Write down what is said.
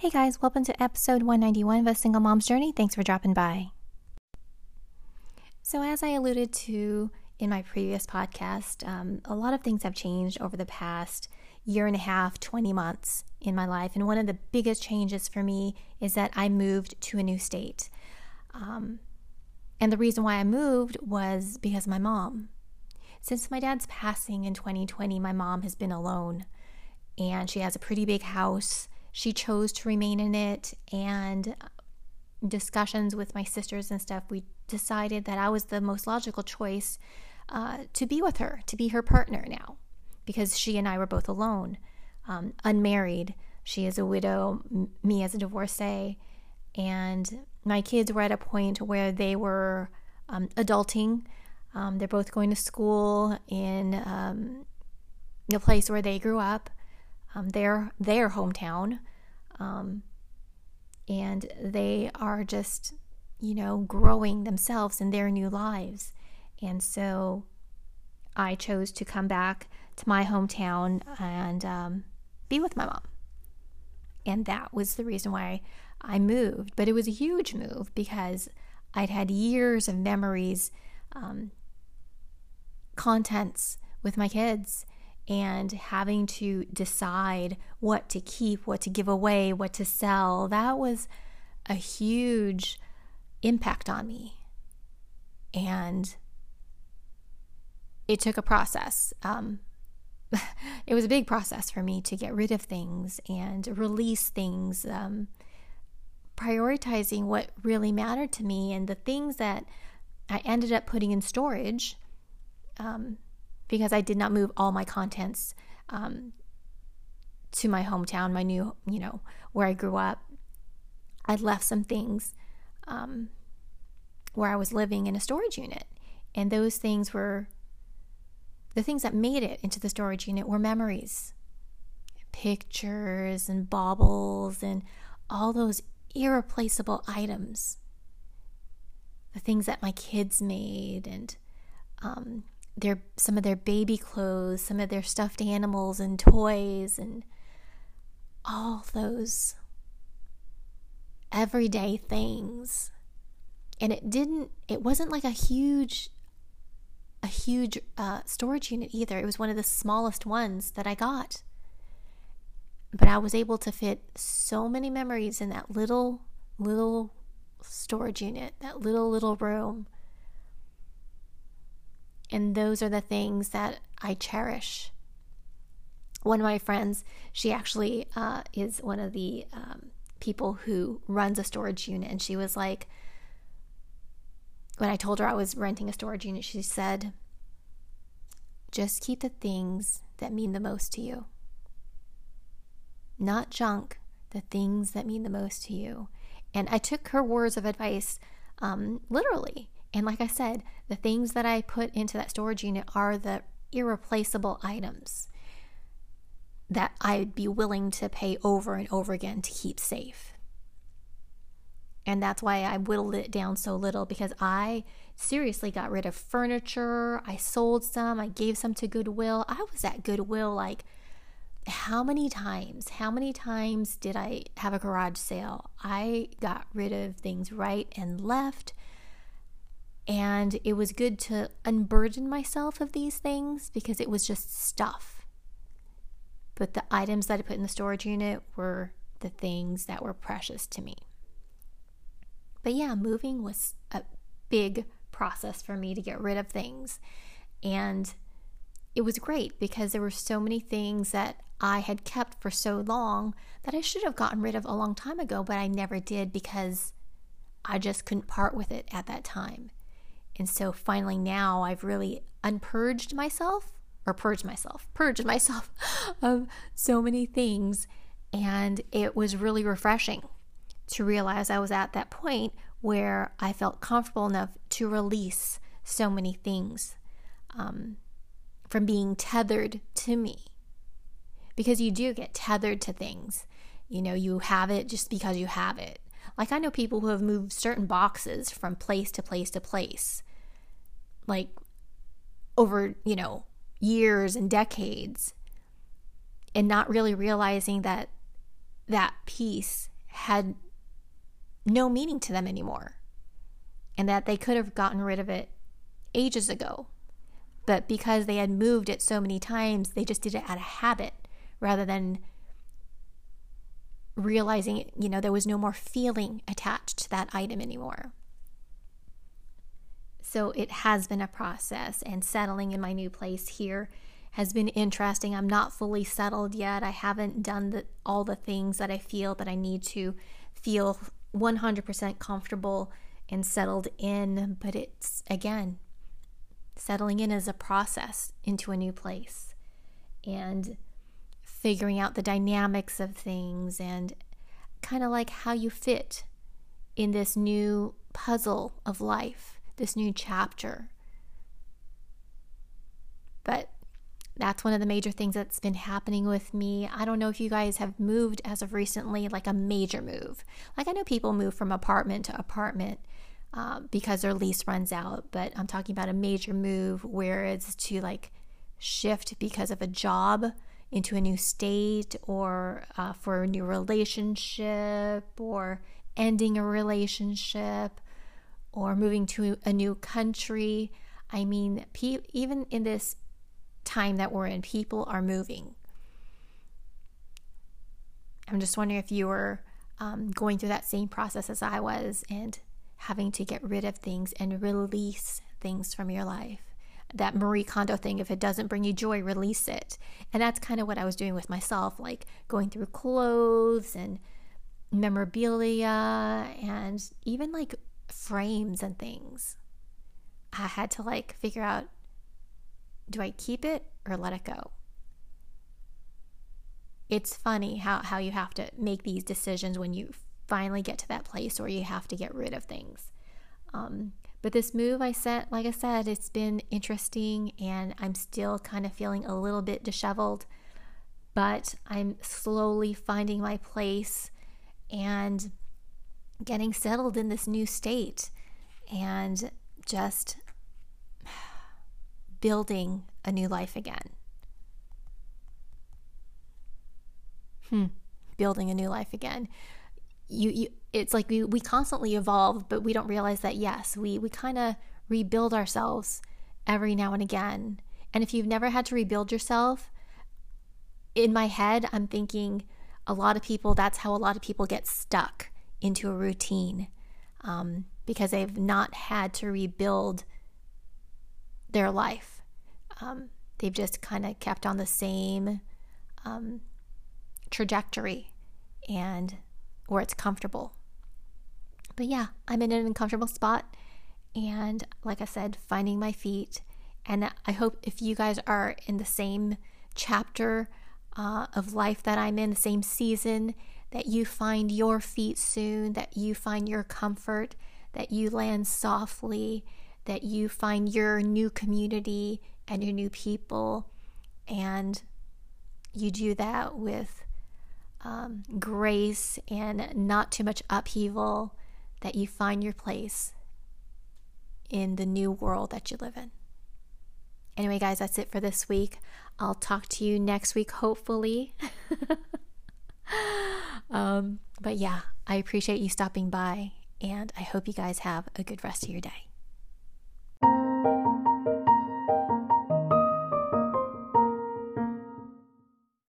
Hey guys, welcome to episode 191 of A Single Mom's Journey. Thanks for dropping by. So, as I alluded to in my previous podcast, um, a lot of things have changed over the past year and a half, 20 months in my life. And one of the biggest changes for me is that I moved to a new state. Um, and the reason why I moved was because my mom. Since my dad's passing in 2020, my mom has been alone. And she has a pretty big house she chose to remain in it and discussions with my sisters and stuff we decided that i was the most logical choice uh, to be with her to be her partner now because she and i were both alone um, unmarried. She is a widow m- me as a divorcee and my kids were at a point where they were um, adulting. Um, they're both going to school in um, the place where they grew up um, their their hometown, um, and they are just you know growing themselves in their new lives, and so I chose to come back to my hometown and um, be with my mom, and that was the reason why I moved. But it was a huge move because I'd had years of memories, um, contents with my kids and having to decide what to keep, what to give away, what to sell, that was a huge impact on me. And it took a process. Um, it was a big process for me to get rid of things and release things, um, prioritizing what really mattered to me and the things that I ended up putting in storage. Um, because I did not move all my contents um, to my hometown, my new, you know, where I grew up. I'd left some things um, where I was living in a storage unit. And those things were the things that made it into the storage unit were memories, pictures, and baubles, and all those irreplaceable items. The things that my kids made, and um, their some of their baby clothes, some of their stuffed animals and toys and all those everyday things. And it didn't it wasn't like a huge a huge uh, storage unit either. It was one of the smallest ones that I got. But I was able to fit so many memories in that little little storage unit, that little little room and those are the things that I cherish. One of my friends, she actually uh, is one of the um, people who runs a storage unit, and she was like, when I told her I was renting a storage unit, she said, just keep the things that mean the most to you. Not junk, the things that mean the most to you. And I took her words of advice um, literally. And like I said, the things that I put into that storage unit are the irreplaceable items that I'd be willing to pay over and over again to keep safe. And that's why I whittled it down so little because I seriously got rid of furniture. I sold some, I gave some to Goodwill. I was at Goodwill like, how many times? How many times did I have a garage sale? I got rid of things right and left and it was good to unburden myself of these things because it was just stuff. But the items that I put in the storage unit were the things that were precious to me. But yeah, moving was a big process for me to get rid of things. And it was great because there were so many things that I had kept for so long that I should have gotten rid of a long time ago, but I never did because I just couldn't part with it at that time. And so finally now I've really unpurged myself or purged myself, purged myself of so many things. And it was really refreshing to realize I was at that point where I felt comfortable enough to release so many things um, from being tethered to me. Because you do get tethered to things. You know, you have it just because you have it. Like I know people who have moved certain boxes from place to place to place like over, you know, years and decades and not really realizing that that piece had no meaning to them anymore and that they could have gotten rid of it ages ago. But because they had moved it so many times, they just did it out of habit rather than realizing, you know, there was no more feeling attached to that item anymore. So it has been a process, and settling in my new place here has been interesting. I'm not fully settled yet. I haven't done the, all the things that I feel that I need to feel 100% comfortable and settled in, but it's again, settling in is a process into a new place and figuring out the dynamics of things and kind of like how you fit in this new puzzle of life, this new chapter. But that's one of the major things that's been happening with me. I don't know if you guys have moved as of recently, like a major move. Like I know people move from apartment to apartment uh, because their lease runs out, but I'm talking about a major move where it's to like shift because of a job into a new state or uh, for a new relationship or ending a relationship or moving to a new country. I mean, pe- even in this time that we're in, people are moving. I'm just wondering if you were um, going through that same process as I was and having to get rid of things and release things from your life. That Marie Kondo thing, if it doesn't bring you joy, release it. And that's kind of what I was doing with myself, like going through clothes and memorabilia and even like frames and things. I had to like figure out do I keep it or let it go? It's funny how, how you have to make these decisions when you finally get to that place where you have to get rid of things. Um, but this move I said, like I said, it's been interesting and I'm still kind of feeling a little bit disheveled, but I'm slowly finding my place and getting settled in this new state and just building a new life again. Hmm, building a new life again. You, you it's like we, we constantly evolve, but we don't realize that yes, we, we kind of rebuild ourselves every now and again. And if you've never had to rebuild yourself, in my head, I'm thinking a lot of people, that's how a lot of people get stuck into a routine um, because they've not had to rebuild their life. Um, they've just kind of kept on the same um, trajectory and where it's comfortable. But yeah, I'm in an uncomfortable spot. And like I said, finding my feet. And I hope if you guys are in the same chapter uh, of life that I'm in, the same season, that you find your feet soon, that you find your comfort, that you land softly, that you find your new community and your new people, and you do that with um, grace and not too much upheaval, that you find your place in the new world that you live in. Anyway, guys, that's it for this week. I'll talk to you next week, hopefully. um, but yeah, I appreciate you stopping by, and I hope you guys have a good rest of your day.